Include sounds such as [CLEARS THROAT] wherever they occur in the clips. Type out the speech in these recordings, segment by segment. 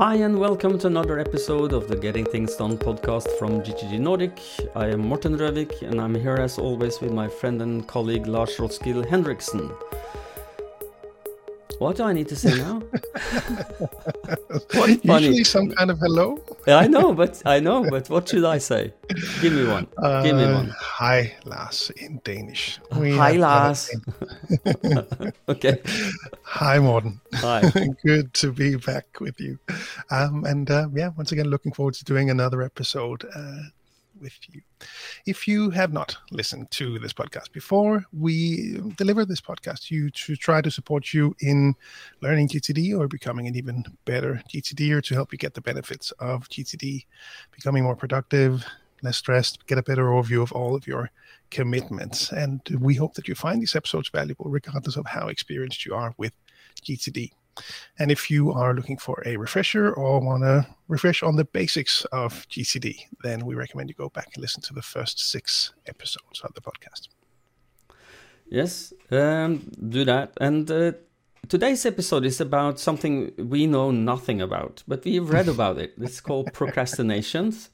Hi, and welcome to another episode of the Getting Things Done podcast from GTD Nordic. I am Morten Røvik, and I'm here as always with my friend and colleague Lars Roskil Hendriksen. What do I need to say now? [LAUGHS] what funny? Usually some kind of hello. I know, but I know, but what should I say? Give me one. Uh, Give me one. Hi, Lars, in Danish. We Hi, Lars. [LAUGHS] okay. Hi, Morten. Hi. [LAUGHS] Good to be back with you. Um, and uh, yeah, once again, looking forward to doing another episode. Uh, with you. If you have not listened to this podcast before, we deliver this podcast to you to try to support you in learning GTD or becoming an even better GTD or to help you get the benefits of GTD, becoming more productive, less stressed, get a better overview of all of your commitments. And we hope that you find these episodes valuable, regardless of how experienced you are with GTD. And if you are looking for a refresher or want to refresh on the basics of GTD, then we recommend you go back and listen to the first six episodes of the podcast. Yes, um, do that. And uh, today's episode is about something we know nothing about, but we've read about it. It's called [LAUGHS] procrastinations.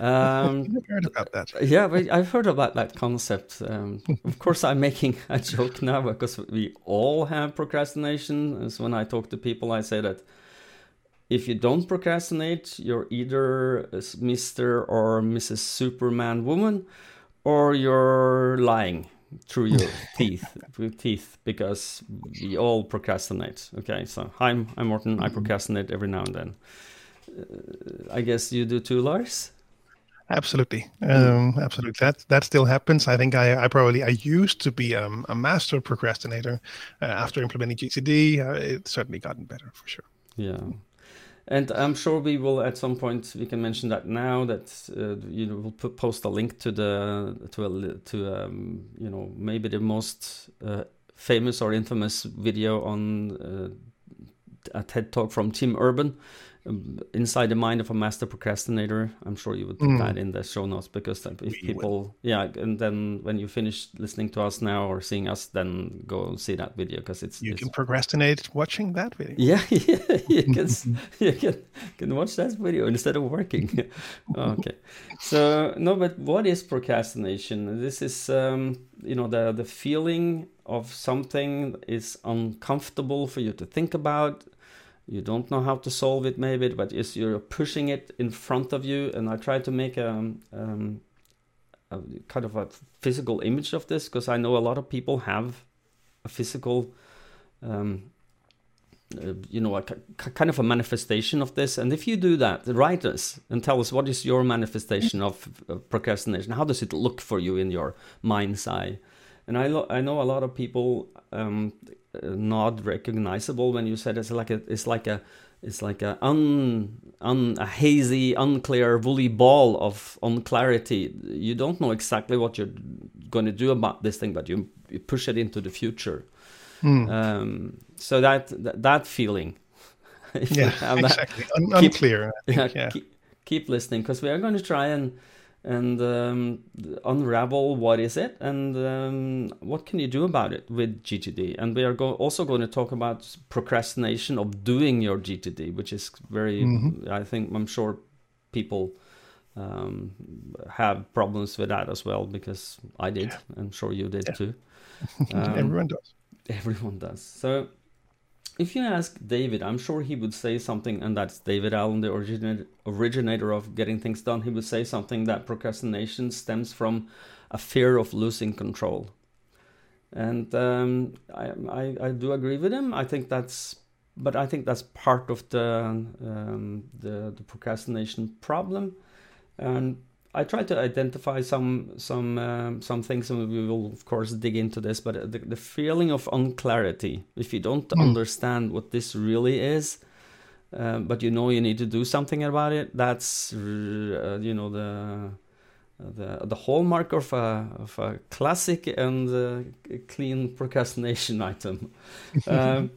Um, [LAUGHS] I've heard about that. Yeah, I've heard about that concept. Um, of course, I'm making a joke now because we all have procrastination. As when I talk to people, I say that if you don't procrastinate, you're either Mr. or Mrs. Superman woman, or you're lying through your [LAUGHS] teeth with teeth because we all procrastinate. Okay, so I'm I'm Morten. I procrastinate every now and then. Uh, I guess you do too, Lars. Absolutely, um, absolutely. That that still happens. I think I, I probably I used to be um, a master procrastinator. Uh, after implementing GTD, uh, it's certainly gotten better for sure. Yeah, and I'm sure we will at some point we can mention that now that uh, you know we'll put, post a link to the to a to um, you know maybe the most uh, famous or infamous video on uh, a TED talk from Tim Urban inside the mind of a master procrastinator. I'm sure you would put mm. that in the show notes because if we people, will. yeah, and then when you finish listening to us now or seeing us, then go see that video because it's you it's, can procrastinate watching that video. Yeah, [LAUGHS] yeah, you [LAUGHS] can you can can watch that video instead of working. [LAUGHS] okay, so no, but what is procrastination? This is um, you know the the feeling of something is uncomfortable for you to think about you don't know how to solve it maybe but is you're pushing it in front of you and i try to make a, um, a kind of a physical image of this because i know a lot of people have a physical um, uh, you know a kind of a manifestation of this and if you do that write us and tell us what is your manifestation of, of procrastination. How does it look for you in your mind's eye? And I, lo- I know a lot of people um, not recognizable when you said it's like a it's like a it's like a un, un a hazy unclear woolly ball of unclarity you don't know exactly what you're going to do about this thing but you, you push it into the future mm. um, so that, that, that feeling [LAUGHS] yeah exactly Un- keep, unclear think, yeah, yeah. Keep, keep listening because we are going to try and and um, unravel what is it and um, what can you do about it with GTD. And we are go- also going to talk about procrastination of doing your GTD, which is very, mm-hmm. I think, I'm sure people um, have problems with that as well because I did. Yeah. I'm sure you did yeah. too. [LAUGHS] everyone does. Everyone does. So if you ask David, I'm sure he would say something, and that's David Allen, the originator, of getting things done. He would say something that procrastination stems from a fear of losing control. And um, I, I, I, do agree with him. I think that's, but I think that's part of the um, the, the procrastination problem. And I try to identify some some um, some things, and we will of course dig into this. But the, the feeling of unclarity, if you don't mm. understand what this really is, uh, but you know you need to do something about it, that's uh, you know the the the hallmark of a of a classic and uh, clean procrastination [LAUGHS] item. [LAUGHS] um,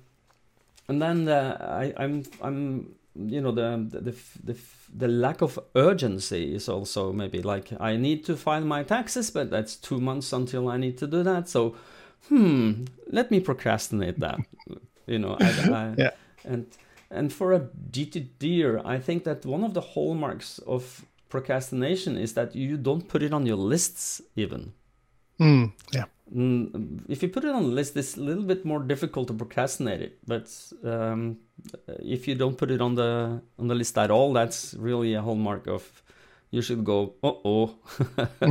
and then uh, I, I'm I'm you know the the the the lack of urgency is also maybe like I need to file my taxes, but that's two months until I need to do that. So, hmm, let me procrastinate that. [LAUGHS] you know, I, [LAUGHS] I, yeah. and and for a GTDer, I think that one of the hallmarks of procrastination is that you don't put it on your lists even. Mm, yeah. Mm, if you put it on the list, it's a little bit more difficult to procrastinate it. But um, if you don't put it on the on the list at all, that's really a hallmark of you should go. Uh oh. [LAUGHS]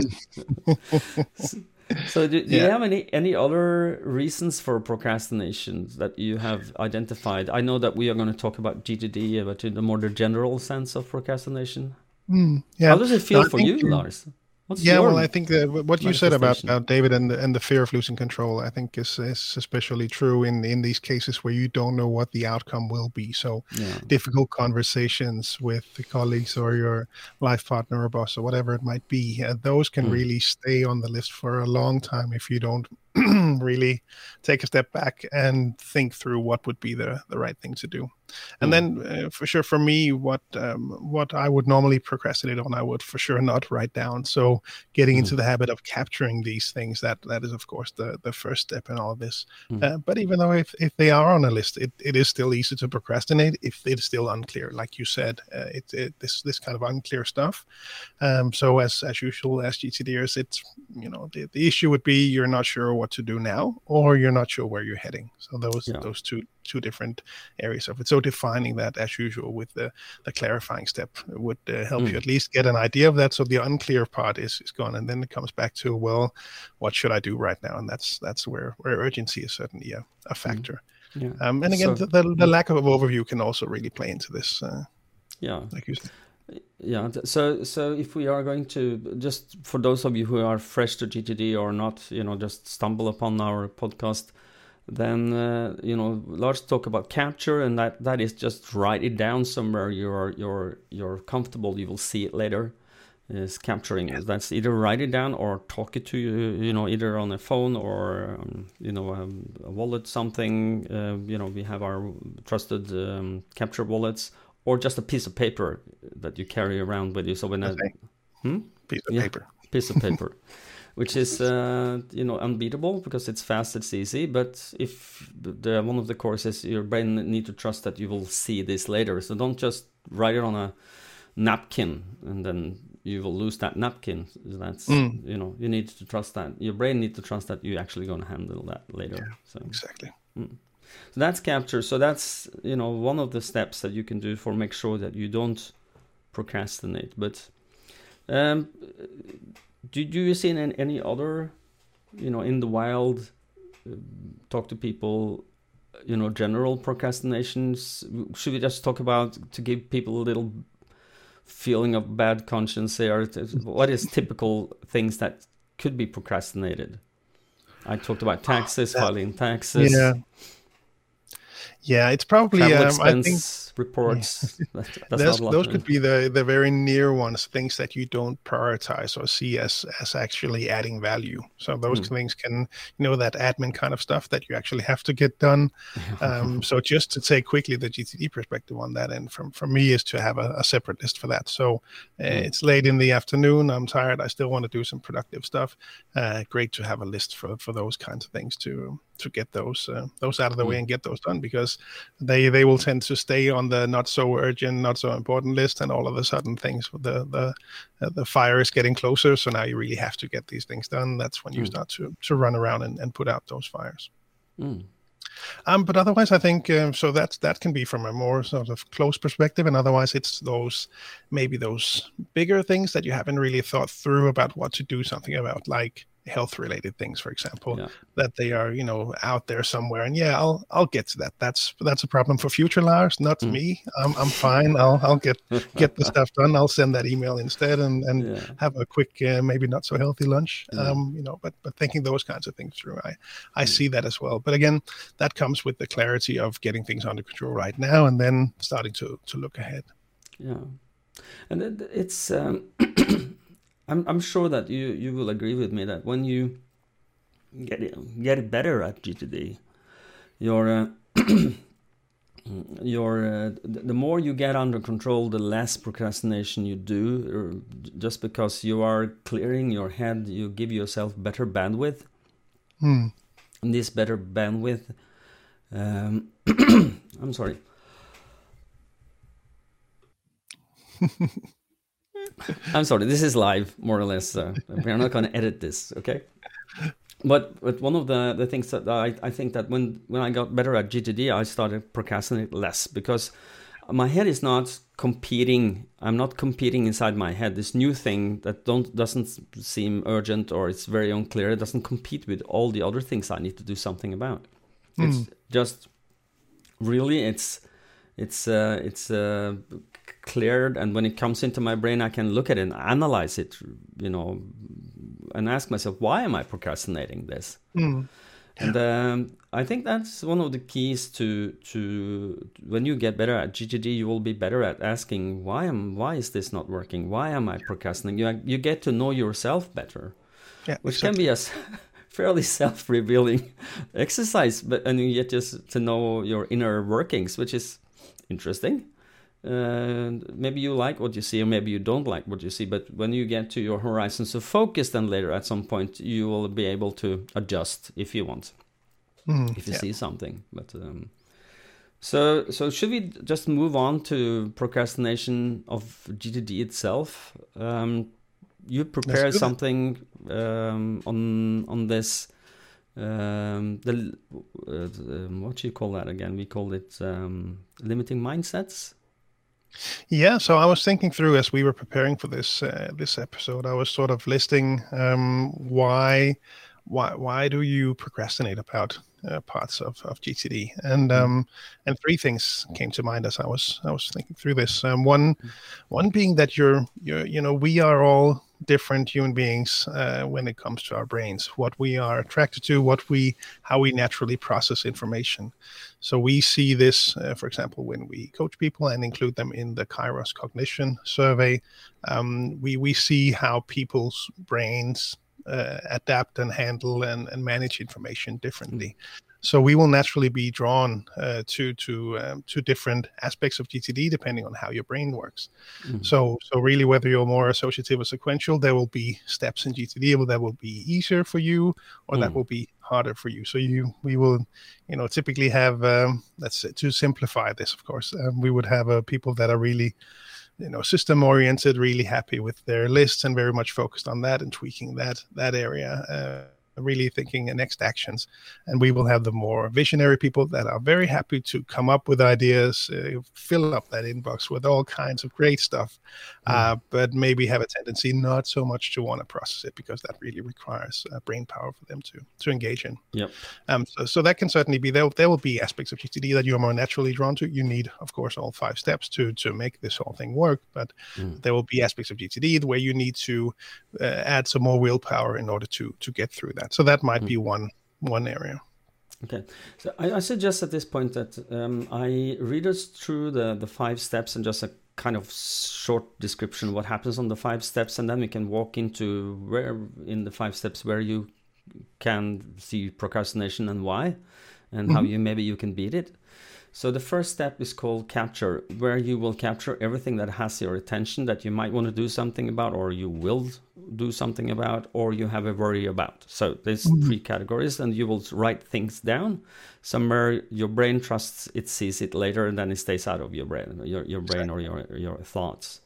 [LAUGHS] so, do, do yeah. you have any any other reasons for procrastination that you have identified? I know that we are going to talk about GTD, but in the more the general sense of procrastination. Mm, yeah. How does it feel no, for you, Lars? What's yeah, well, I think uh, what you said about, about David and the, and the fear of losing control, I think is, is especially true in in these cases where you don't know what the outcome will be. So, yeah. difficult conversations with the colleagues or your life partner or boss or whatever it might be, uh, those can mm. really stay on the list for a long time if you don't [CLEARS THROAT] really take a step back and think through what would be the, the right thing to do. And mm. then, uh, for sure, for me, what um, what I would normally procrastinate on, I would for sure not write down. So, getting mm. into the habit of capturing these things that that is, of course, the the first step in all this. Mm. Uh, but even though if, if they are on a list, it, it is still easy to procrastinate if it's still unclear. Like you said, uh, it, it, this this kind of unclear stuff. Um, so as as usual, as GTDers, it's you know the, the issue would be you're not sure what to do now, or you're not sure where you're heading. So those yeah. those two two different areas of it. So defining that as usual with the, the clarifying step would uh, help mm. you at least get an idea of that. So the unclear part is, is gone, and then it comes back to well, what should I do right now? And that's that's where where urgency is certainly a, a mm. factor. Yeah. Um, and again, so, the, the, the, lack of overview can also really play into this. Uh, yeah, like you said yeah so so if we are going to just for those of you who are fresh to gtd or not you know just stumble upon our podcast then uh, you know Lars talk about capture and that that is just write it down somewhere you're you're you're comfortable you will see it later is capturing yeah. that's either write it down or talk it to you you know either on a phone or um, you know um, a wallet something uh, you know we have our trusted um, capture wallets or just a piece of paper that you carry around with you so when okay. a hmm? piece of yeah, paper piece of paper [LAUGHS] which is uh, you know unbeatable because it's fast, it's easy. But if the one of the courses, your brain need to trust that you will see this later. So don't just write it on a napkin and then you will lose that napkin. That's mm. you know you need to trust that your brain need to trust that you're actually going to handle that later. Yeah, so exactly. Mm. So that's capture. So that's you know one of the steps that you can do for make sure that you don't procrastinate. But um, do, do you see any, any other, you know, in the wild, uh, talk to people, you know, general procrastinations? Should we just talk about to give people a little feeling of bad conscience there? What is typical things that could be procrastinated? I talked about taxes, filing taxes. Yeah. Yeah, it's probably um, I think reports. [LAUGHS] those could be the the very near ones, things that you don't prioritize or see as as actually adding value. So those mm. things can, you know, that admin kind of stuff that you actually have to get done. um, [LAUGHS] so just to take quickly the GTD perspective on that, and from from me is to have a, a separate list for that. So uh, mm. it's late in the afternoon. I'm tired. I still want to do some productive stuff. Uh, great to have a list for for those kinds of things to to get those uh, those out of the mm. way and get those done because they they will tend to stay on the not so urgent, not so important list, and all of a sudden things the the uh, the fire is getting closer. So now you really have to get these things done. That's when you mm. start to to run around and, and put out those fires. Mm. Um, but otherwise, I think um, so. That that can be from a more sort of close perspective, and otherwise, it's those maybe those bigger things that you haven't really thought through about what to do something about, like health related things for example yeah. that they are you know out there somewhere and yeah i'll i'll get to that that's that's a problem for future Lars not mm. me I'm, I'm fine i'll i'll get [LAUGHS] get the stuff done i'll send that email instead and and yeah. have a quick uh, maybe not so healthy lunch yeah. um you know but but thinking those kinds of things through i i mm. see that as well but again that comes with the clarity of getting things under control right now and then starting to to look ahead yeah and it's um [CLEARS THROAT] I'm I'm sure that you you will agree with me that when you get it, get better at GTD, your uh, [CLEARS THROAT] your uh, the more you get under control, the less procrastination you do. Just because you are clearing your head, you give yourself better bandwidth. Hmm. And this better bandwidth, um, [CLEARS THROAT] I'm sorry. [LAUGHS] I'm sorry, this is live, more or less. Uh, we're not going to edit this, okay? But but one of the, the things that I, I think that when when I got better at GTD, I started procrastinate less because my head is not competing. I'm not competing inside my head. This new thing that don't doesn't seem urgent or it's very unclear. It doesn't compete with all the other things I need to do something about. Mm. It's just really it's it's uh, it's uh, cleared and when it comes into my brain i can look at it and analyze it you know and ask myself why am i procrastinating this mm. yeah. and um, i think that's one of the keys to to when you get better at GTD you will be better at asking why am why is this not working why am i procrastinating you, you get to know yourself better yeah, which exactly. can be a [LAUGHS] fairly self-revealing [LAUGHS] exercise but and you get just to know your inner workings which is interesting. And maybe you like what you see or maybe you don't like what you see but when you get to your horizons of focus then later at some point you will be able to adjust if you want mm, if you yeah. see something. But um, so so should we just move on to procrastination of gtd itself? Um, you prepare something um, on on this um, the uh, what do you call that again we call it um, limiting mindsets yeah, so I was thinking through as we were preparing for this uh, this episode. I was sort of listing um, why why why do you procrastinate about uh, parts of, of GTD? And mm-hmm. um, and three things came to mind as I was I was thinking through this. Um, one mm-hmm. one being that you're you're you know we are all different human beings uh, when it comes to our brains, what we are attracted to, what we how we naturally process information. So we see this, uh, for example, when we coach people and include them in the Kairos cognition survey. Um, we we see how people's brains uh, adapt and handle and, and manage information differently. So we will naturally be drawn uh, to to um, to different aspects of GTD depending on how your brain works. Mm-hmm. So so really, whether you're more associative or sequential, there will be steps in GTD that will be easier for you, or mm. that will be harder for you. So you we will, you know, typically have um, let's say, to simplify this, of course, um, we would have uh, people that are really you know system oriented really happy with their lists and very much focused on that and tweaking that that area uh, really thinking next actions. And we will have the more visionary people that are very happy to come up with ideas, uh, fill up that inbox with all kinds of great stuff, mm. uh, but maybe have a tendency not so much to want to process it because that really requires uh, brain power for them to to engage in. Yep. Um, so, so that can certainly be there. There will be aspects of GTD that you're more naturally drawn to. You need, of course, all five steps to to make this whole thing work, but mm. there will be aspects of GTD where you need to uh, add some more willpower in order to to get through that that. So that might mm. be one one area. Okay, so I, I, suggest at this point that um, I read us through the the five steps and just a kind of short description what happens on the five steps, and then we can walk into where in the five steps where you can see procrastination and why, and mm-hmm. how you maybe you can beat it. So the first step is called capture, where you will capture everything that has your attention that you might want to do something about, or you will do something about, or you have a worry about. So there's mm-hmm. three categories, and you will write things down. Somewhere your brain trusts it sees it later, and then it stays out of your brain, your your brain or your your thoughts.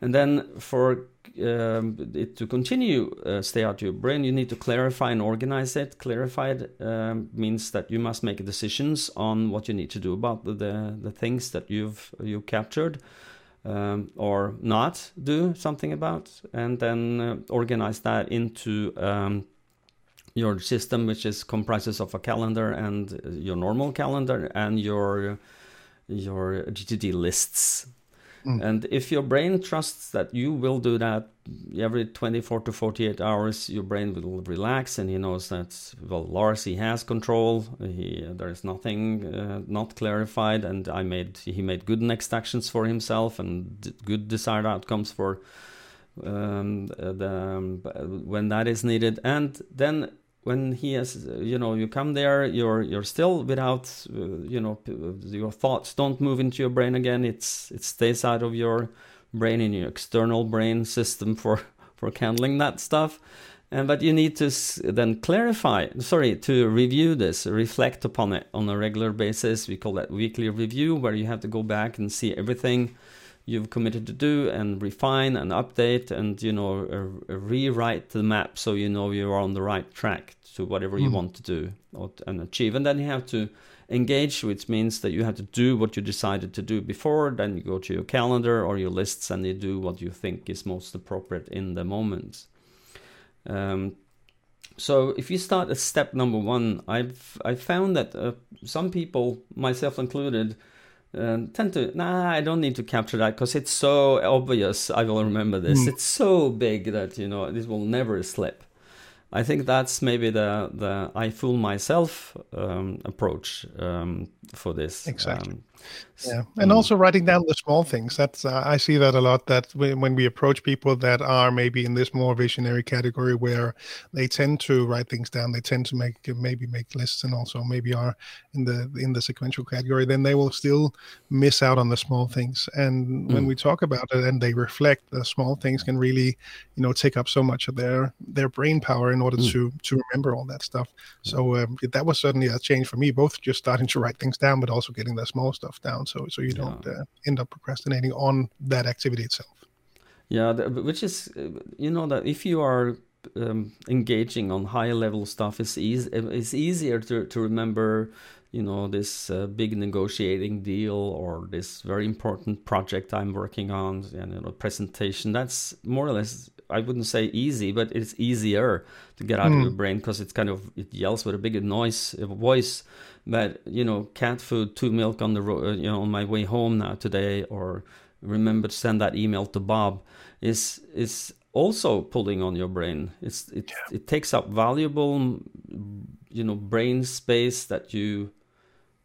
And then for um, it to continue uh, stay out of your brain, you need to clarify and organize it. Clarified um, means that you must make decisions on what you need to do about the the, the things that you've you captured. Um, or not do something about, and then uh, organize that into um, your system, which is comprises of a calendar and your normal calendar and your your GTD lists. Mm. And if your brain trusts that you will do that every 24 to 48 hours, your brain will relax and he knows that, well, Lars, he has control. He, there is nothing uh, not clarified. And I made, he made good next actions for himself and good desired outcomes for um, the, um, when that is needed. And then when he has you know you come there you're you're still without uh, you know your thoughts don't move into your brain again. It's it stays out of your brain in your external brain system for [LAUGHS] for handling that stuff. And but you need to then clarify sorry to review this reflect upon it on a regular basis. We call that weekly review where you have to go back and see everything you've committed to do and refine and update and you know uh, rewrite the map so you know you're on the right track to whatever mm. you want to do or, and achieve. And then you have to engage which means that you have to do what you decided to do before. Then you go to your calendar or your lists and you do what you think is most appropriate in the moment. Um, so if you start at step number one i've i found that uh, some people myself included uh, tend to nah i don't need to capture that because it's so obvious i will remember this mm. it's so big that you know this will never slip I think that's maybe the the I fool myself um, approach um, for this. Exactly. Um, yeah, and also writing down the small things. That's uh, I see that a lot. That when we approach people that are maybe in this more visionary category, where they tend to write things down, they tend to make maybe make lists, and also maybe are in the in the sequential category, then they will still miss out on the small things. And mm. when we talk about it and they reflect, the small things can really, you know, take up so much of their their brain power in order mm. to to remember all that stuff. So um, that was certainly a change for me, both just starting to write things down, but also getting the small stuff stuff down so so you don't uh, end up procrastinating on that activity itself. Yeah which is uh, you know that if you are um, engaging on high level stuff it's easy it's easier to, to remember you know this uh, big negotiating deal or this very important project i'm working on and you know presentation. That's more or less i wouldn't say easy but it's easier to get out mm. of hmm. your brain because it's kind of it yells with a bigger noise a voice but you know, cat food, two milk on the road, uh, you know, on my way home now today, or remember to send that email to Bob, is is also pulling on your brain. It's it yeah. it takes up valuable, you know, brain space that you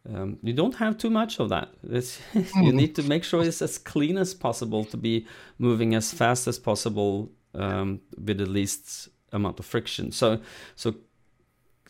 um, you don't have too much of that. [LAUGHS] You mm-hmm. need to make sure it's as clean as possible to be moving as fast as possible um, with the least amount of friction. So so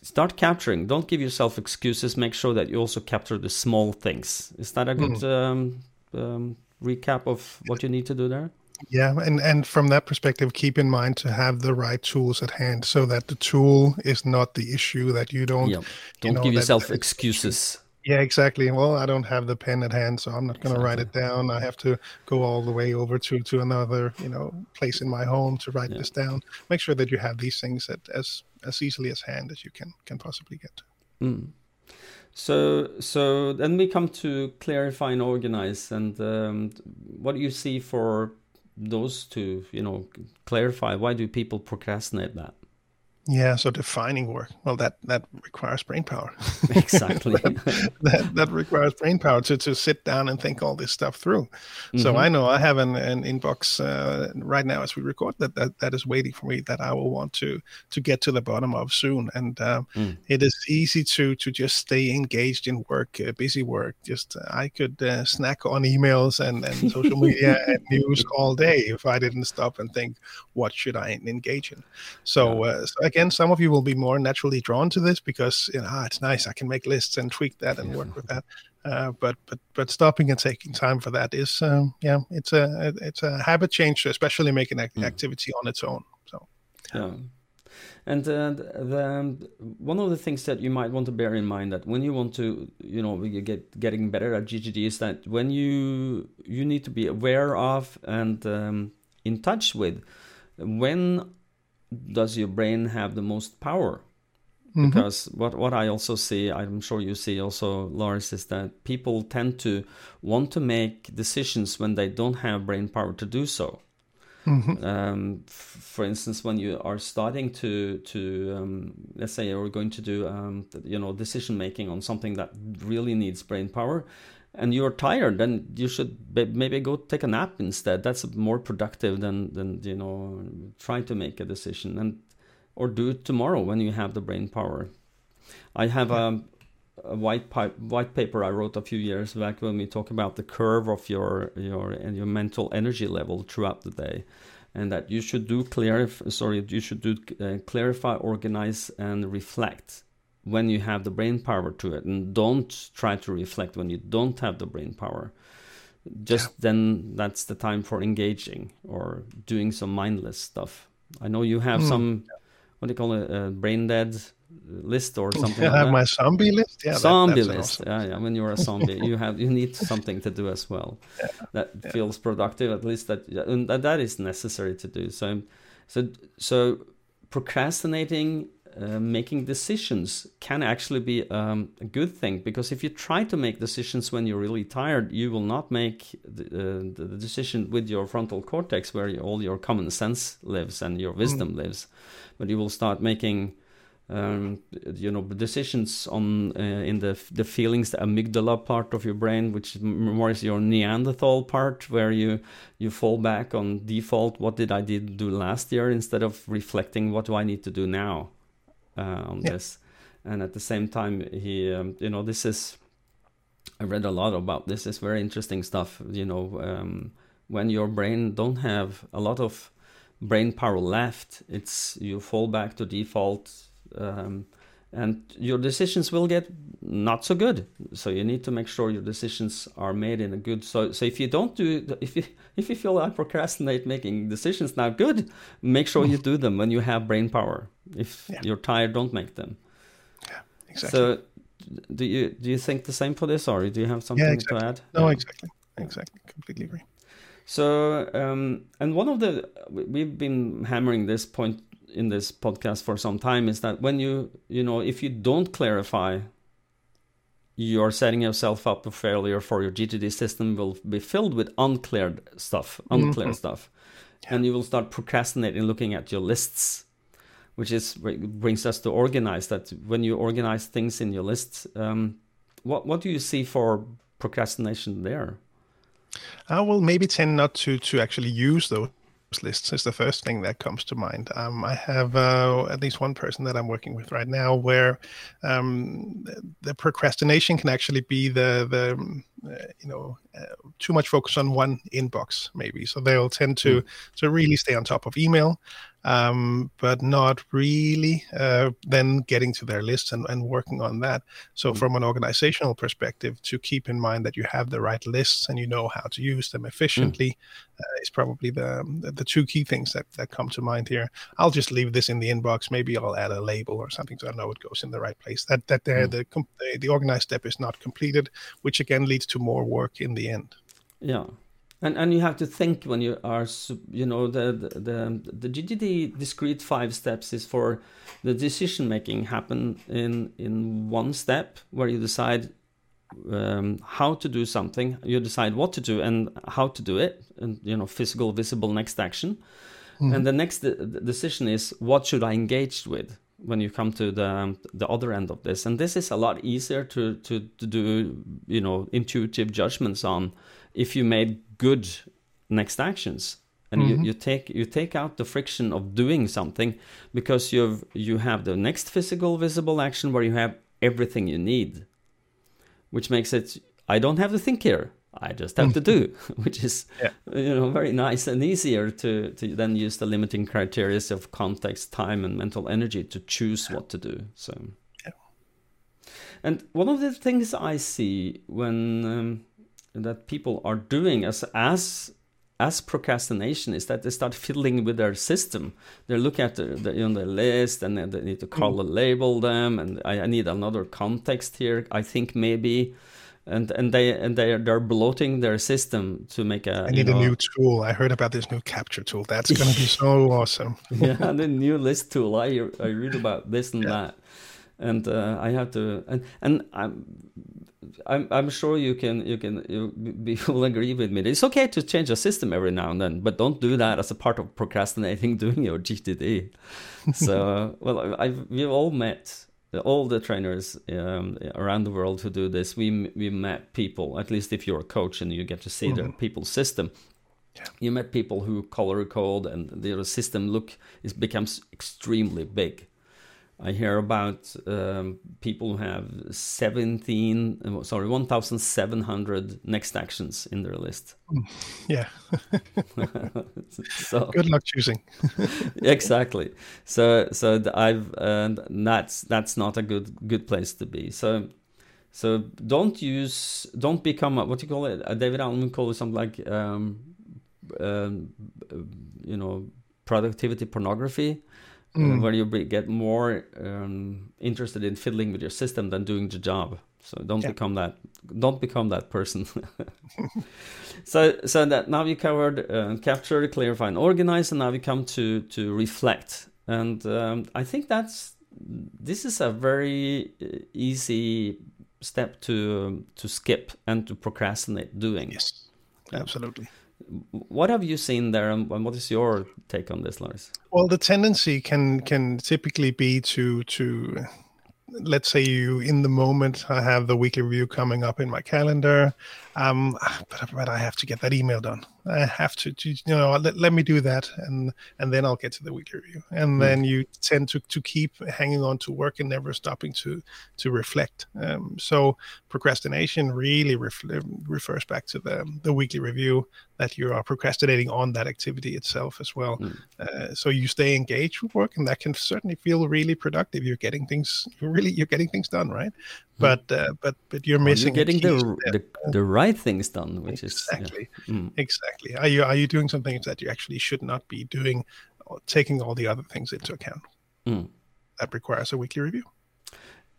start capturing. Don't give yourself excuses. Make sure that you also capture the small things. Is that a good mm. um, um, recap of what you need to do there? Yeah, and and from that perspective, keep in mind to have the right tools at hand, so that the tool is not the issue. That you don't, don't you know, give yourself that, excuses. Yeah, exactly. Well, I don't have the pen at hand, so I'm not going to exactly. write it down. I have to go all the way over to to another, you know, place in my home to write yeah. this down. Make sure that you have these things at, as as easily as hand as you can can possibly get. Mm. So so then we come to clarify and organize, and um, what do you see for those two? You know, clarify. Why do people procrastinate that? Yeah, so defining work, well, that that requires brain power. [LAUGHS] Exactly. that, [LAUGHS] that, that requires brain power to to sit down and think all this stuff through. Mm-hmm. So I know I have an, an inbox uh, right now as we record that, that that is waiting for me that I will want to to get to the bottom of soon. And um, mm. it is easy to to just stay engaged in work, uh, busy work. Just uh, I could uh, snack on emails and and social media [LAUGHS] and news all day if I didn't stop and think, what should I engage in? So, uh, so again, some of you will be more naturally drawn to this because you know, ah, it's nice. I can make lists and tweak that and yeah. work with that. Uh, but but but stopping and taking time for that is um, yeah, it's a it's a habit change to especially make an mm. activity on its own. So yeah. And uh, the, um, one of the things that you might want to bear in mind that when you want to, you know, you get getting better at GTD is that when you you need to be aware of and um, in touch with when does your brain have the most power? Mm-hmm. Because what, what I also see, I'm sure you see also, Lars, is that people tend to want to make decisions when they don't have brain power to do so. Mm-hmm. Um, for instance, when you are starting to to um, let's say you're going to do um, you know decision making on something that really needs brain power, and you're tired, then you should maybe go take a nap instead. That's more productive than than you know trying to make a decision and or do it tomorrow when you have the brain power. I have a, a white white paper I wrote a few years back when we talk about the curve of your your and your mental energy level throughout the day, and that you should do clarify. Sorry, you should do uh, clarify, organize, and reflect when you have the brain power to it and don't try to reflect when you don't have the brain power just yeah. then that's the time for engaging or doing some mindless stuff i know you have mm. some what do you call it uh, brain dead list or something. [LAUGHS] I like have that? my zombie list. Yeah, zombie that's an list. awesome- Yeah, yeah. When you're a [LAUGHS] zombie, you have you need something to do as well. [LAUGHS] That yeah. feels productive. At least that and that, that is necessary to do. So, so so procrastinating. Uh, making decisions can actually be um, a good thing because if you try to make decisions when you're really tired, you will not make the, uh, the decision with your frontal cortex where all your common sense lives and your wisdom lives, but you will start making um, you know decisions on uh, in the the feelings the amygdala part of your brain which more is your neanderthal part where you you fall back on default what did i did do last year instead of reflecting what do i need to do now on Yeah. this and at the same time he um, you know this is i read a lot about this is very interesting stuff you know um, when your brain don't have a lot of brain power left it's you fall back to default um, and your decisions will get not so good so you need to make sure your decisions are made in a good so so if you don't do if you [LAUGHS] if you feel like procrastinate making decisions now good make sure you [LAUGHS] do them when you have brain power if Yeah. you're tired don't make them Yeah, Exactly. so do you do you think the same for this or do you have something exactly. to add no, Yeah. exactly. Exactly. Completely agree. So, um, and one of the we've been hammering this point in this podcast for some time is that when you you know if you don't clarify, you're setting yourself up for failure. For your GTD system will be filled with uncleared stuff, unclear Mhm. stuff, and you will start procrastinating, looking at your lists, which is brings us to organize. That when you organize things in your lists, um, what what do you see for procrastination there? I will maybe tend not to to actually use those lists. Is the first thing that comes to mind. Um, I have uh, at least one person that I'm working with right now where um, the- procrastination can actually be the the you know uh, too much focus on one inbox maybe. So they'll tend to to really stay on top of email. Um, but not really uh, then getting to their lists and, and working on that. So, from an organizational perspective, to keep in mind that you have the right lists and you know how to use them efficiently uh, is probably the, the the two key things that, that come to mind here. I'll just leave this in the inbox. Maybe I'll add a label or something so I know it goes in the right place. That that there the, the the organized step is not completed, which again leads to more work in the end. Yeah, and and you have to think when you are, you know, the the the, the GTD discrete five steps is for the decision making happen in in one step where you decide um, how to do something, you decide what to do and how to do it, and you know, physical, visible next action, and the next decision is what should I engage with when you come to the um, the other end of this, and this is a lot easier to to to do, you know, intuitive judgments on if you made good next actions. And you, mm-hmm. you take you take out the friction of doing something because you've you have the next physical visible action where you have everything you need which makes it i don't have to think here i just have to do [LAUGHS] which is Yeah. you know very nice and easier to to then use the limiting criteria of context time and mental energy to choose what to do so Yeah. and one of the things i see when um, that people are doing as as as procrastination is that they start fiddling with their system. They look at the, the you know the list and they need to color label them, and I, I need another context here. I think maybe, and and they and they are, they're bloating their system to make a I you need a new tool. I heard about this new capture tool. That's going to be [LAUGHS] so awesome. [LAUGHS] yeah, the new list tool. I I read about this and that, and uh, I have to and and I'm. I'm, I'm sure you can you can you [LAUGHS] be, will agree with me. It's okay to change a system every now and then, but don't do that as a part of procrastinating doing your GTD. so, well, I've, we've all met all the trainers um, around the world who do this. We we met people. At least if you're a coach and you get to see the people's system, you met people who color code and their system look is becomes extremely big. I hear about um, people who have 17, uh, sorry, 1,700 next actions in their list. Yeah. [LAUGHS] so Good luck choosing. [LAUGHS] exactly. So so I've and that's that's not a good good place to be. So so don't use don't become a, what do you call it? Uh, David Allen call it something like um, um, uh, you know productivity pornography mm. where you be, get more um, interested in fiddling with your system than doing the job. So don't yeah. become that. Don't become that person. [LAUGHS] so so that now we covered uh, capture, clarify, and organize, and now we come to to reflect. And um, I think that's this is a very uh, easy step to to skip and to procrastinate doing. Yes, absolutely. What have you seen there, and what is your take on this, Lars? Well, the tendency can can typically be to to let's say you in the moment i have the weekly review coming up in my calendar um but, but i have to get that email done i have to, you know let, let me do that and and then i'll get to the weekly review and mm. then you tend to to keep hanging on to work and never stopping to to reflect um, so procrastination really ref- refers back to the the weekly review that you are procrastinating on that activity itself as well mm. uh, so you stay engaged with work and that can certainly feel really productive you're getting things you're really you're getting things done right. But uh, but but you're missing you're getting the, the, the right things done which exactly. is yeah. mm. exactly are you are you doing some things that you actually should not be doing or taking all the other things into account mm. that requires a weekly review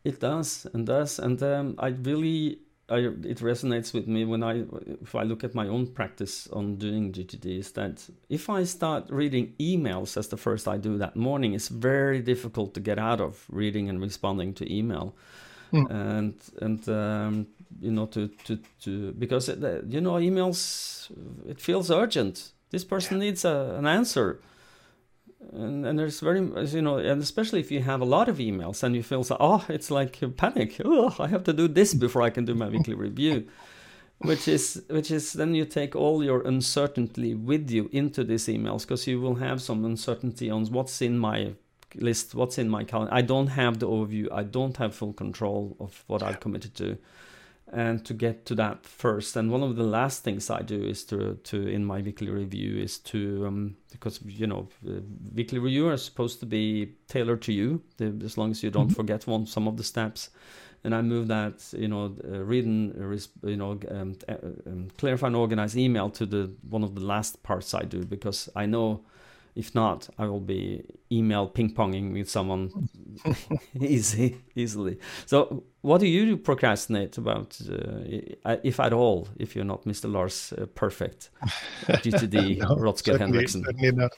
it does and does and um, i really I, it resonates with me when I if I look at my own practice on doing GTD is that if I start reading emails as the first I do that morning, it's very difficult to get out of reading and responding to email, mm. and and um, you know to to to because it, you know emails it feels urgent. This person yeah. needs a, an answer and, and there's very you know and especially if you have a lot of emails and you feel so oh it's like panic oh i have to do this before i can do my weekly review [LAUGHS] which is which is then you take all your uncertainty with you into these emails because you will have some uncertainty on what's in my list what's in my calendar. I don't have the overview. I don't have full control of what i've committed to. And to get to that first and one of the last things i do is to to in my weekly review is to um, because you know weekly review are supposed to be tailored to you the, as long as you don't mm-hmm. forget one some of the steps. And i move that you know uh, reading uh, you know um, uh, um, clarify and organize email to the one of the last parts i do because i know if not, I will be email ping ponging with someone [LAUGHS] [LAUGHS] easy, easily. So, what do you procrastinate about, uh, if at all, if you're not Mr. Lars uh, Perfect, [LAUGHS] due to the no, Rotsker Henriksen? Certainly not.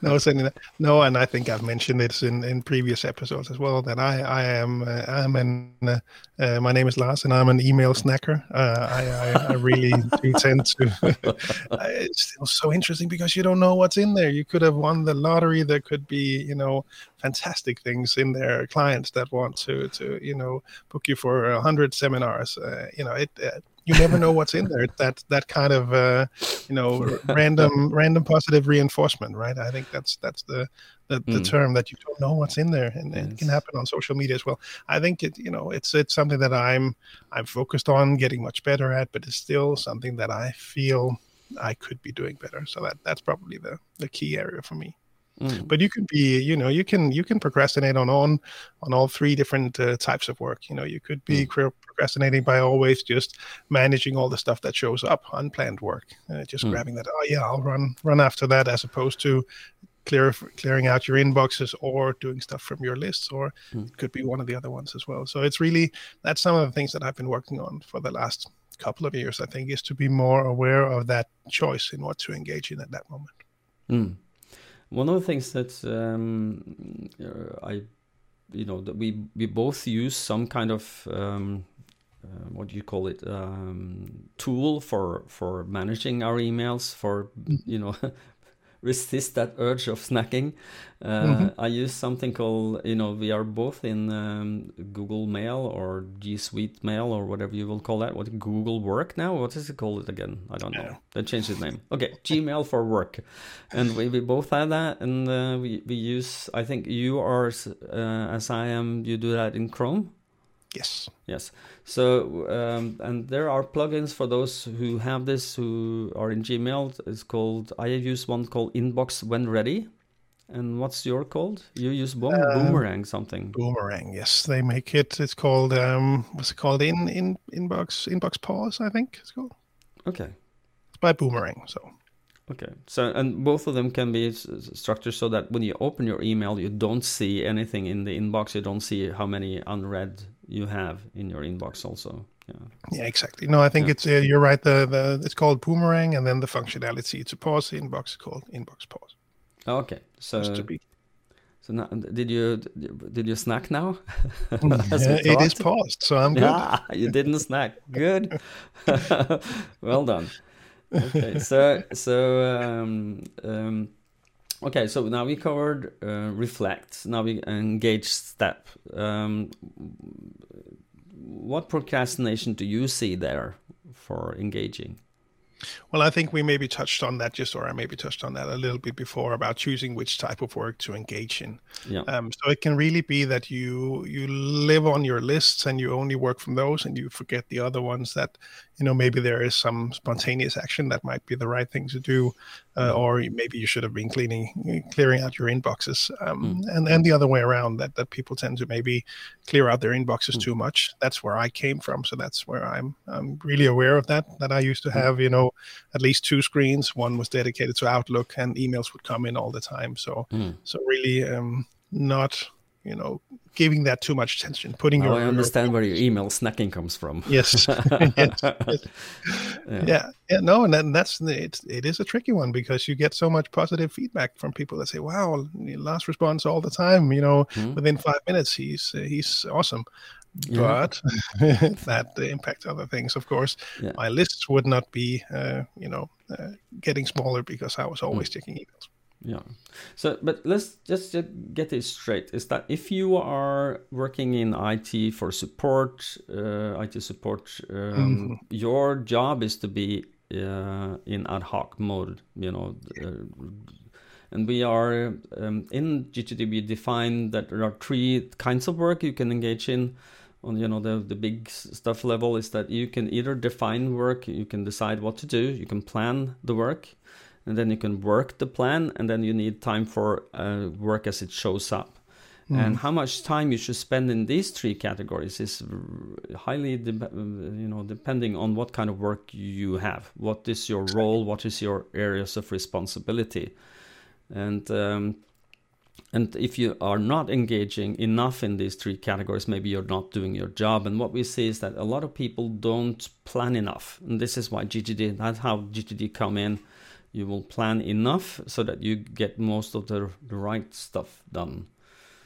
No, certainly not. No, and I think I've mentioned it in, in previous episodes as well that I I am uh, I'm an uh, uh, my name is Lars and I'm an email snacker. Uh, I, I, I really do tend to. [LAUGHS] it's still so interesting because you don't know what's in there. You could have won the lottery. There could be you know fantastic things in their Clients that want to to you know book you for a hundred seminars. Uh, you know it. Uh, you never know what's in there. That that kind of uh, you know [LAUGHS] random random positive reinforcement, right? I think that's that's the the, the mm. term that you don't know what's in there, and, yes. it can happen on social media as well. I think it you know it's it's something that I'm I'm focused on getting much better at, but it's still something that I feel I could be doing better. So that that's probably the the key area for me. Mm. But you can be, you know, you can you can procrastinate on on on all three different uh, types of work. You know, you could be mm. procrastinating by always just managing all the stuff that shows up, unplanned work, uh, just mm. grabbing that. Oh yeah, I'll run run after that, as opposed to clear clearing out your inboxes or doing stuff from your lists, or mm. it could be one of the other ones as well. So it's really that's some of the things that I've been working on for the last couple of years. I think is to be more aware of that choice in what to engage in at that moment. Mm. One of the things that um, uh, I, you know, that we we both use some kind of um, uh, what do you call it um, tool for for managing our emails for mm-hmm. you know [LAUGHS] resist that urge of snacking. Uh, mm-hmm. I use something called, you know, we are both in um, Google Mail or G Suite Mail or whatever you will call that. What Google Work now? What is it called again? I don't know. They changed its name. Okay, Gmail for work, and we, we both have that, and uh, we we use. I think you are uh, as I am. You do that in Chrome. Yes. Yes. So, um, and there are plugins for those who have this, who are in Gmail. It's called, I use one called Inbox When Ready. And what's your called? You use Boom, uh, Boomerang something. Boomerang, yes. They make it. It's called, um, what's it called? In, in Inbox, Inbox Pause, I think it's called. Okay. It's by Boomerang, so. Okay. So, and both of them can be structured so that when you open your email, you don't see anything in the inbox. You don't see how many unread you have in your inbox. Also. Yeah. Yeah. Exactly. No, I think yeah. it's uh, you're right. The the it's called Boomerang, and then the functionality to pause the inbox is called Inbox Pause. Okay. So. So now, did you did you snack now? [LAUGHS] [LAUGHS] it is paused, so I'm good. Yeah, you didn't snack. Good. [LAUGHS] well done okay, so so um, um, okay, so now we covered uh, reflect. Now we engage step. Um, what procrastination do you see there for engaging? Well, I think we maybe touched on that just, or I maybe touched on that a little bit before about choosing which type of work to engage in. Yeah. Um, so it can really be that you you live on your lists and you only work from those, and you forget the other ones that you know maybe there is some spontaneous action that might be the right thing to do uh, mm. or maybe you should have been cleaning clearing out your inboxes um, mm. and and the other way around that that people tend to maybe clear out their inboxes mm. too much that's where i came from so that's where i'm i'm really aware of that that i used to mm. have you know at least two screens one was dedicated to outlook and emails would come in all the time so mm. so really um not you know giving that too much attention putting oh, your i understand your, where your email snacking comes from yes, yes, [LAUGHS] yes. Yeah. yeah. yeah no and then that's it's it is a tricky one because you get so much positive feedback from people that say wow last response all the time you know mm-hmm. within five minutes he's uh, he's awesome yeah. but [LAUGHS] that impacts other things of course yeah. my lists would not be uh, you know uh, getting smaller because i was always mm. checking emails yeah. So, but let's just get this straight: is that if you are working in IT for support, uh, IT support, um, mm-hmm. your job is to be uh, in ad hoc mode. You know, uh, and we are um, in GTD. We define that there are three kinds of work you can engage in. On you know the the big stuff level is that you can either define work, you can decide what to do, you can plan the work and then you can work the plan and then you need time for uh, work as it shows up mm. and how much time you should spend in these three categories is highly de- you know depending on what kind of work you have what is your role what is your areas of responsibility and um, and if you are not engaging enough in these three categories, maybe you're not doing your job. And what we see is that a lot of people don't plan enough. And this is why GTD, that's how GTD come in you will plan enough so that you get most of the, the right stuff done.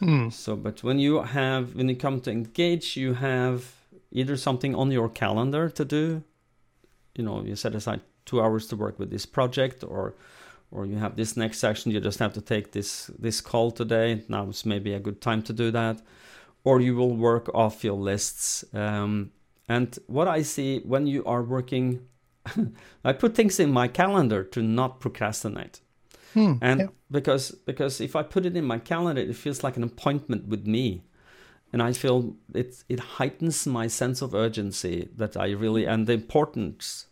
Mm. So, but when you have, when you come to engage, you have either something on your calendar to do, you know, you set aside two hours to work with this project, or, or you have this next session, you just have to take this this call today. Now it's maybe a good time to do that, or you will work off your lists. Um, and what I see when you are working [LAUGHS] I put things in my calendar to not procrastinate. Hmm, and yeah. because because if I put it in my calendar, it feels like an appointment with me. And I feel it it heightens my sense of urgency that I really and the importance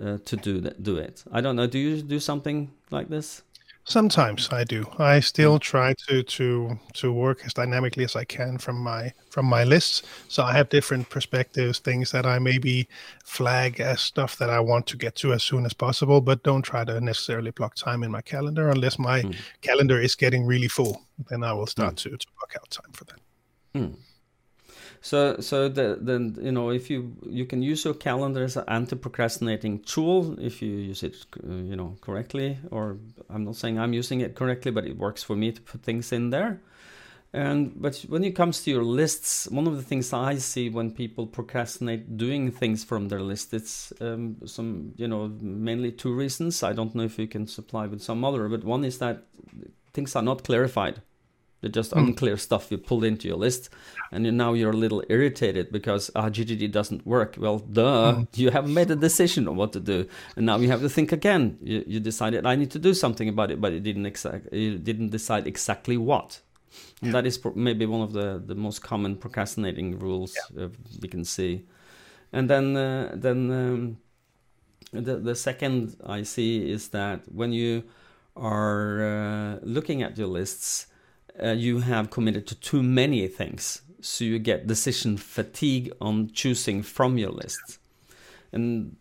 uh, to do that, do it. I don't know. Do you do something like this? Sometimes I do. I still try to to to work as dynamically as I can from my from my lists. So I have different perspectives, things that I maybe flag as stuff that I want to get to as soon as possible, but don't try to necessarily block time in my calendar unless my mm. calendar is getting really full. Then I will start mm. to, to block out time for that. Mm. So, so the, then you know if you you can use your calendar as an anti-procrastinating tool if you use it uh, you know correctly. Or I'm not saying I'm using it correctly, but it works for me to put things in there. And but when it comes to your lists, one of the things I see when people procrastinate doing things from their list, it's um, some you know mainly two reasons. I don't know if you can supply with some other, but one is that things are not clarified. They're just mm. unclear stuff you pulled into your list, and you, now you're a little irritated because ah, GTD doesn't work. Well, duh, mm. you have made a decision on what to do, and now you have to think again. You, you decided I need to do something about it, but you didn't exact, you didn't decide exactly what. And that is maybe one of the, the most common procrastinating rules yeah. uh, we can see. And then uh, then um, the the second I see is that when you are uh, looking at your lists uh, you have committed to too many things. So you get decision fatigue on choosing from your list. And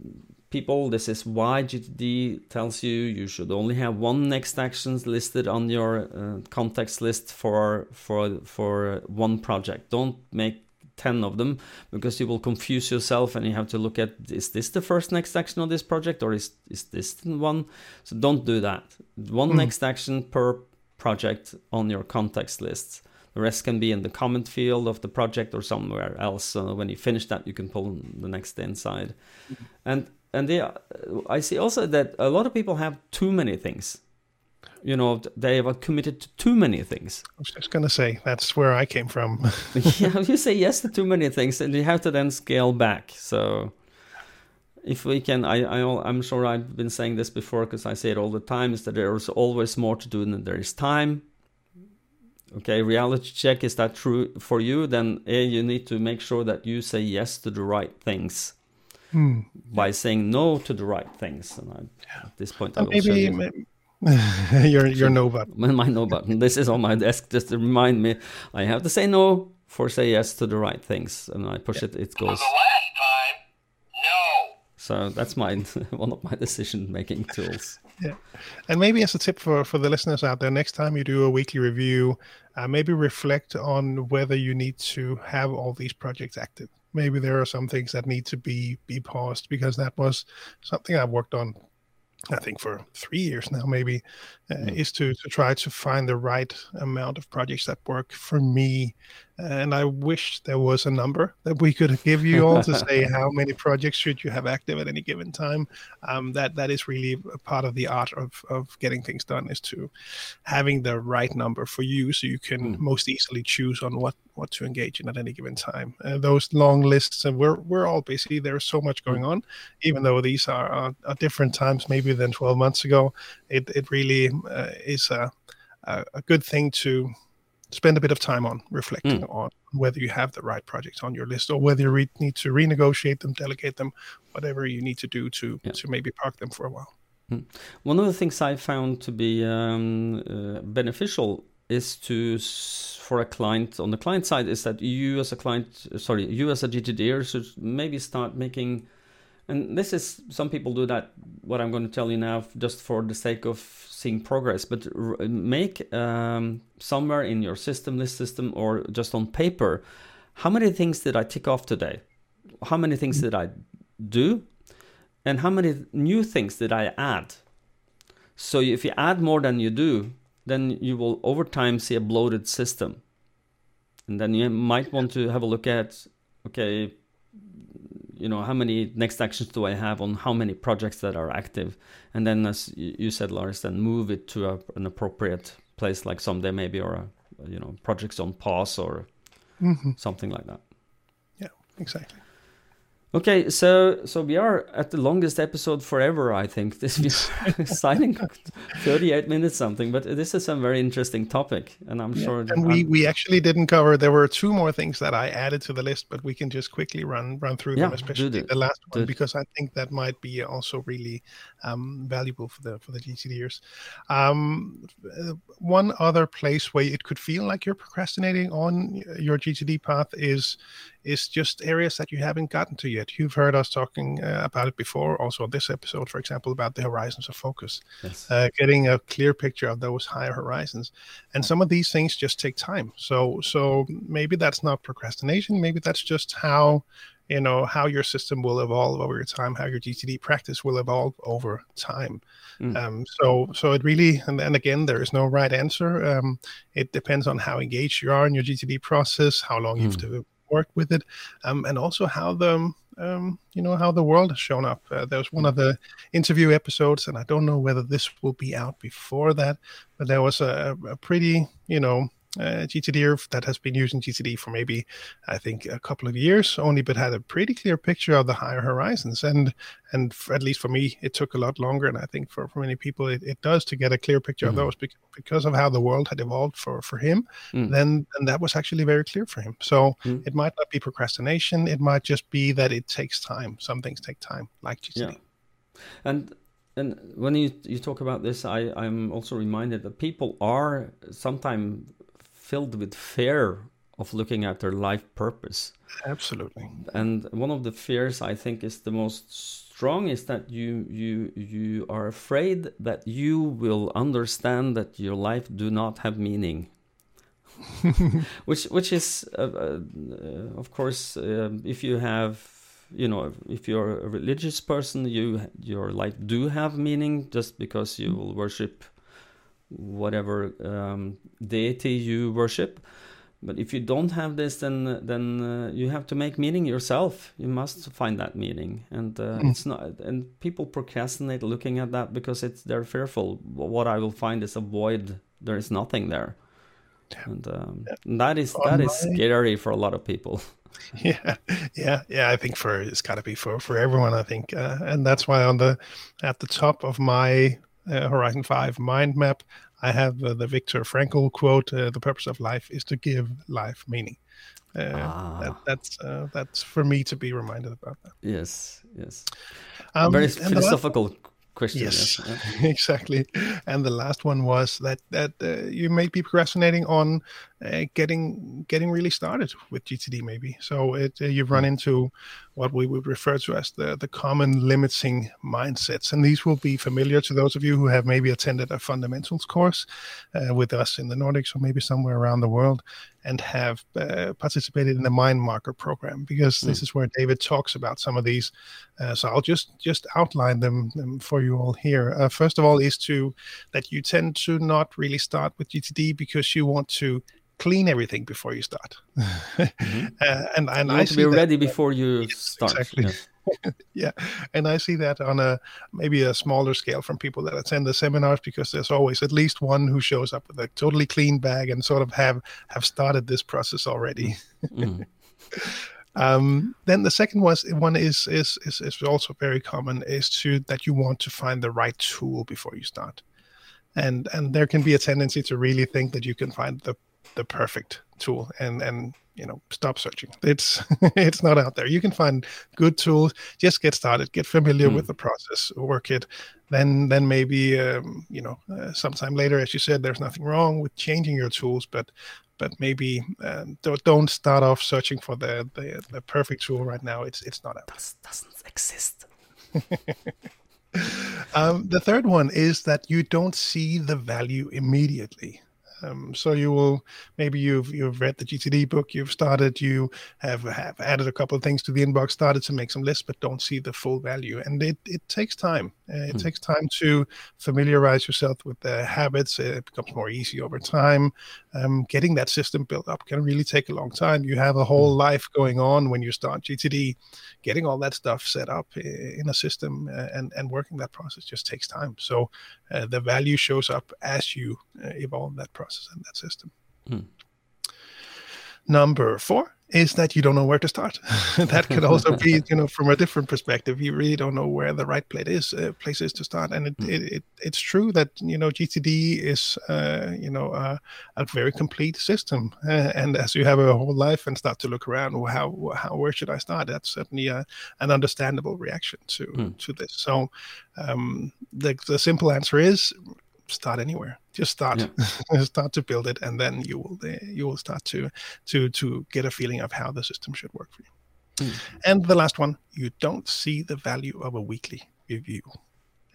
people, this is why GTD tells you you should only have one next actions listed on your uh, context list for for for one project. Don't make 10 of them because you will confuse yourself and you have to look at is this the first next action on this project or is is this the one so don't do that one mm. next action per project on your context lists. The rest can be in the comment field of the project or somewhere else so when you finish that you can pull the next inside. Mm. and and they, i see also that a lot of people have too many things. You know they have committed to too many things. I was just going to say that's where i came from. [LAUGHS] Yeah you say yes to too many things and you have to then scale back so if we can i, I i'm sure i've been saying this before because i say it all the time is that there's always more to do than there is time okay reality check is that true for you then a you need to make sure that you say yes to the right things hmm. by saying no to the right things and I, at this point I will maybe, maybe your your no button. [LAUGHS] My no button. This is on my desk just to remind me. I have to say no for say yes to the right things, and I push yeah. it. It goes. So that's my [LAUGHS] one of my decision making tools. Yeah, and maybe as a tip for for the listeners out there, next time you do a weekly review, uh, maybe reflect on whether you need to have all these projects active. Maybe there are some things that need to be be paused because that was something I've worked on I think for three years now, maybe, uh, mm. is to, to try to find the right amount of projects that work for me and I wish there was a number that we could give you all to say [LAUGHS] how many projects should you have active at any given time. Um, that that is really a part of the art of, of getting things done is to having the right number for you, so you can mm. most easily choose on what what to engage in at any given time. Uh, those long lists, and we're we're all busy. There's so much going hmm. on, even though these are, are, are different times maybe than 12 months ago. It it really uh, is a, a a good thing to spend a bit of time on reflecting mm. on whether you have the right projects on your list or whether you re- need to renegotiate them, delegate them, whatever you need to do to yeah. to maybe park them for a while. Mm. One of the things I found to be um, uh, beneficial is to for a client on the client side is that you as a client, sorry, you as a GTDer should maybe start making and this is some people do that what i'm going to tell you now just for the sake of seeing progress. But r- make um, somewhere in your system list system or just on paper how many things did i tick off today? How many things did i do? And how many new things did i add? So if you add more than you do then you will over time see a bloated system. And then you might want to have a look at okay you know how many next actions do i have on how many projects that are active? And then as you said lars then move it to a, an appropriate place like someday maybe or a, you know projects on pause or mm-hmm. something like that. Yeah exactly Okay, so so we are at the longest episode forever. I think [LAUGHS] this is [LAUGHS] signing thirty-eight minutes something, but this is a very interesting topic, and I'm yeah, sure. And we we actually didn't cover. There were two more things that I added to the list, but we can just quickly run run through yeah, them, especially the last one, because I think that might be also really um, valuable for the for the GTDers. Um, one other place where it could feel like you're procrastinating on your GTD path is is just areas that you haven't gotten to yet. You've heard us talking uh, about it before, also on this episode, for example, about the horizons of focus, yes. uh, getting a clear picture of those higher horizons. And some of these things just take time. So, so maybe that's not procrastination. Maybe that's just how you know how your system will evolve over time how your gtd practice will evolve over time mm. um, so so it really and, and again there is no right answer um, it depends on how engaged you are in your gtd process how long mm. you've worked with it, um, and also how the um, you know how the world has shown up. Uh, there was one of the interview episodes, and I don't know whether this will be out before that, but there was a, a pretty you know uh, GTD that has been using GTD for maybe I think a couple of years only, but had a pretty clear picture of the higher horizons. And and at least for me, it took a lot longer, and I think for, for many people, it, it does to get a clear picture mm-hmm. of those because, because of how the world had evolved for for him. Mm. Then and that was actually very clear for him. So mm. it might not be procrastination; it might just be that it takes time. Some things take time, like GTD. Yeah. And and when you you talk about this, I I'm also reminded that people are sometimes filled with fear of looking at their life purpose. Absolutely. And one of the fears I think is the most strong is that you you you are afraid that you will understand that your life do not have meaning. [LAUGHS] which which is uh, uh, of course uh, if you have you know if you're a religious person you your life do have meaning just because you will worship whatever um, deity you worship but if you don't have this, then then uh, you have to make meaning yourself. You must find that meaning, and uh, mm. it's not. And people procrastinate looking at that because it's they're fearful. What I will find is a void. There is nothing there, and um, yeah. that is that is scary for a lot of people. [LAUGHS] [LAUGHS] Yeah, yeah, yeah. I think for it's got to be for for everyone. I think, uh, and that's why on the at the top of my uh, Horizon Five mind map, I have uh, the Viktor Frankl quote: uh, "The purpose of life is to give life meaning." Uh, ah. that, that's uh, that's for me to be reminded about that. Yes, yes. Um, Very philosophical question. Yes, [LAUGHS] exactly. And the last one was that that uh, you may be procrastinating on uh, getting getting really started with GTD, maybe. So it uh, you've run hmm. into what we would refer to as the the common limiting mindsets, and these will be familiar to those of you who have maybe attended a fundamentals course uh, with us in the Nordics or maybe somewhere around the world and have uh, participated in the mind marker program because mm. this is where David talks about some of these. Uh, so I'll just just outline them, them for you all here. Uh, first of all, is to that you tend to not really start with GTD because you want to clean everything before you start. [LAUGHS] mm-hmm. uh, and and you I to be ready before you yes, start. Exactly. [LAUGHS] yeah, and I see that on a maybe a smaller scale from people that attend the seminars because there's always at least one who shows up with a totally clean bag and sort of have have started this process already. Mm-hmm. [LAUGHS] Um, then the second was one is, is is is also very common is to that you want to find the right tool before you start, and and there can be a tendency to really think that you can find the the perfect tool and and you know stop searching. It's [LAUGHS] it's not out there. You can find good tools. Just get started. Get familiar mm. with the process. Work it. Then then maybe um, you know uh, sometime later as you said there's nothing wrong with changing your tools but but maybe uh, don't, don't start off searching for the, the, the perfect tool right now. It's it's not out Does, doesn't exist. [LAUGHS] Um, the third one is that you don't see the value immediately um, so you will maybe you've you've read the GTD book, you've started, you have have added a couple of things to the inbox, started to make some lists, but don't see the full value, and it it takes time. Uh, it mm. takes time to familiarize yourself with the habits. It becomes more easy over time. Um, getting that system built up can really take a long time. You have a whole mm. life going on when you start GTD. Getting all that stuff set up in a system uh, and and working that process just takes time. So uh, the value shows up as you uh, evolve that process and that system. Mm. Number four is that you don't know where to start. [LAUGHS] that could also be, [LAUGHS] you know, from a different perspective. You really don't know where the right place is, uh, place is to start. And it, mm. it, it, it's true that you know GTD is, uh, you know, uh, a very complete system. Uh, and as you have a whole life and start to look around, well, how, how, where should I start? That's certainly a, an understandable reaction to mm. to this. So um, the the simple answer is start anywhere just start yeah. [LAUGHS] start to build it and then you will uh, you will start to to to get a feeling of how the system should work for you mm. and the last one you don't see the value of a weekly review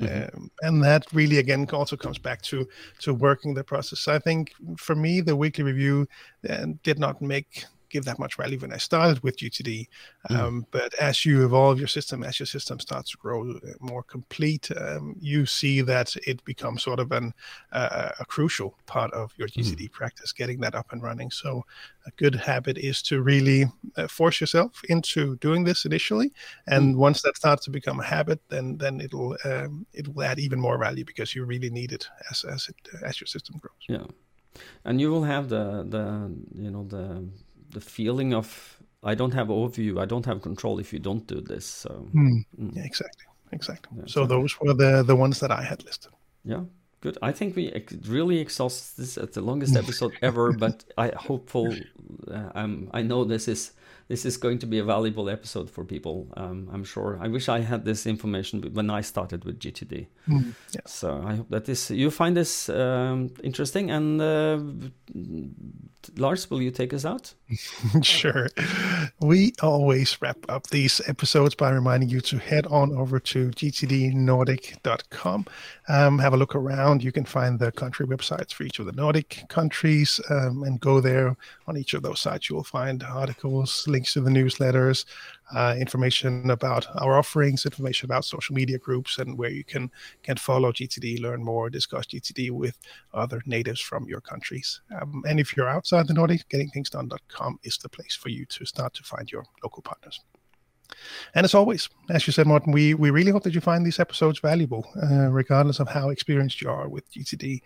Mm-hmm. Um, and that really again also comes back to to working the process. I think for me, the weekly review uh, did not make give that much value when I started with GTD. Mm. Um, but as you evolve your system, as your system starts to grow uh, more complete, um, you see that it becomes sort of an uh, a crucial part of your GTD mm. practice, getting that up and running. So a good habit is to really uh, force yourself into doing this initially, and mm. once that starts to become a habit, then then it'll um, it will add even more value because you really need it as as it as your system grows. Yeah and you will have the the you know the the feeling of I don't have overview, I don't have control if you don't do this. So mm. Mm. yeah, exactly, exactly. Yeah, so, so those were the the ones that I had listed. Yeah, good. I think we ex- really exhaust this at the longest [LAUGHS] episode ever, but I hopeful. Uh, um, I know this is this is going to be a valuable episode for people. Um, I'm sure. I wish I had this information when I started with GTD. Mm, yeah. So I hope that this you find this um, interesting. And uh, Lars, will you take us out? [LAUGHS] sure. We always wrap up these episodes by reminding you to head on over to gtdnordic.com. Um, have a look around. You can find the country websites for each of the Nordic countries um, and go there. On each of those sites, you will find articles, links to the newsletters, uh, information about our offerings, information about social media groups, and where you can can follow GTD, learn more, discuss GTD with other natives from your countries. Um, and if you're outside the Nordics, gettingthingsdone.com is the place for you to start to find your local partners. And as always, as you said, Martin, we, we really hope that you find these episodes valuable, uh, regardless of how experienced you are with GTD.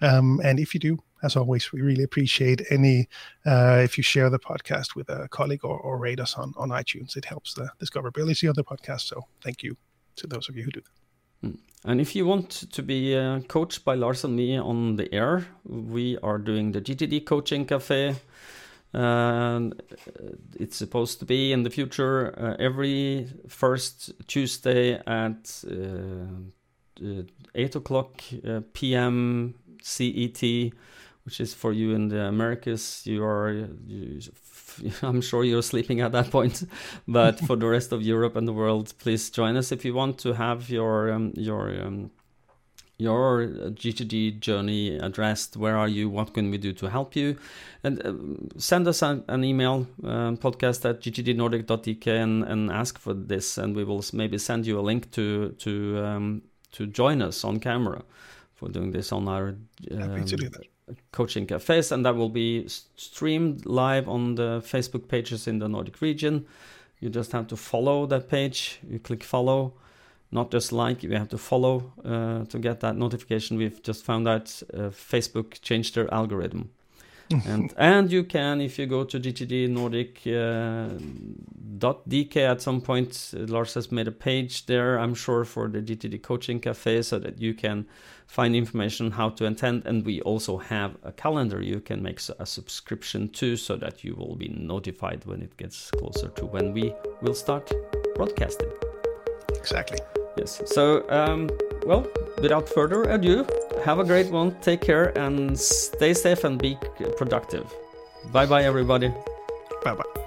Um, and if you do, as always, we really appreciate any uh, if you share the podcast with a colleague or, or rate us on, on iTunes. It helps the discoverability of the podcast. So thank you to those of you who do that. Hmm. And if you want to be uh, coached by Lars and me on the air, we are doing the GTD Coaching Cafe. Uh, it's supposed to be in the future uh, every first Tuesday at uh, uh, 8 o'clock p.m. CET which is for you in the Americas. You are, you, [LAUGHS] I'm sure you're sleeping at that point, but for the rest of Europe and the world, please join us if you want to have your um, your um, your GTD journey addressed. Where are you? What can we do to help you? And uh, send us an, an email, um, podcast at gtdnordic.dk, and, and ask for this, and we will maybe send you a link to to um, to join us on camera for doing this on our. Happy to do that coaching cafes, and that will be streamed live on the Facebook pages in the Nordic region. You just have to follow that page. You click follow, not just like. You have to follow uh, to get that notification. We've just found out uh, Facebook changed their algorithm. [LAUGHS] and and you can if you go to GTD Nordic uh, .dk at some point. Uh, Lars has made a page there. I'm sure for the GTD Coaching Cafe, so that you can find information how to attend and we also have a calendar you can make a subscription to so that you will be notified when it gets closer to when we will start broadcasting exactly yes. So um, well without further ado have a great one. Take care and stay safe and be productive. Bye bye everybody. Bye bye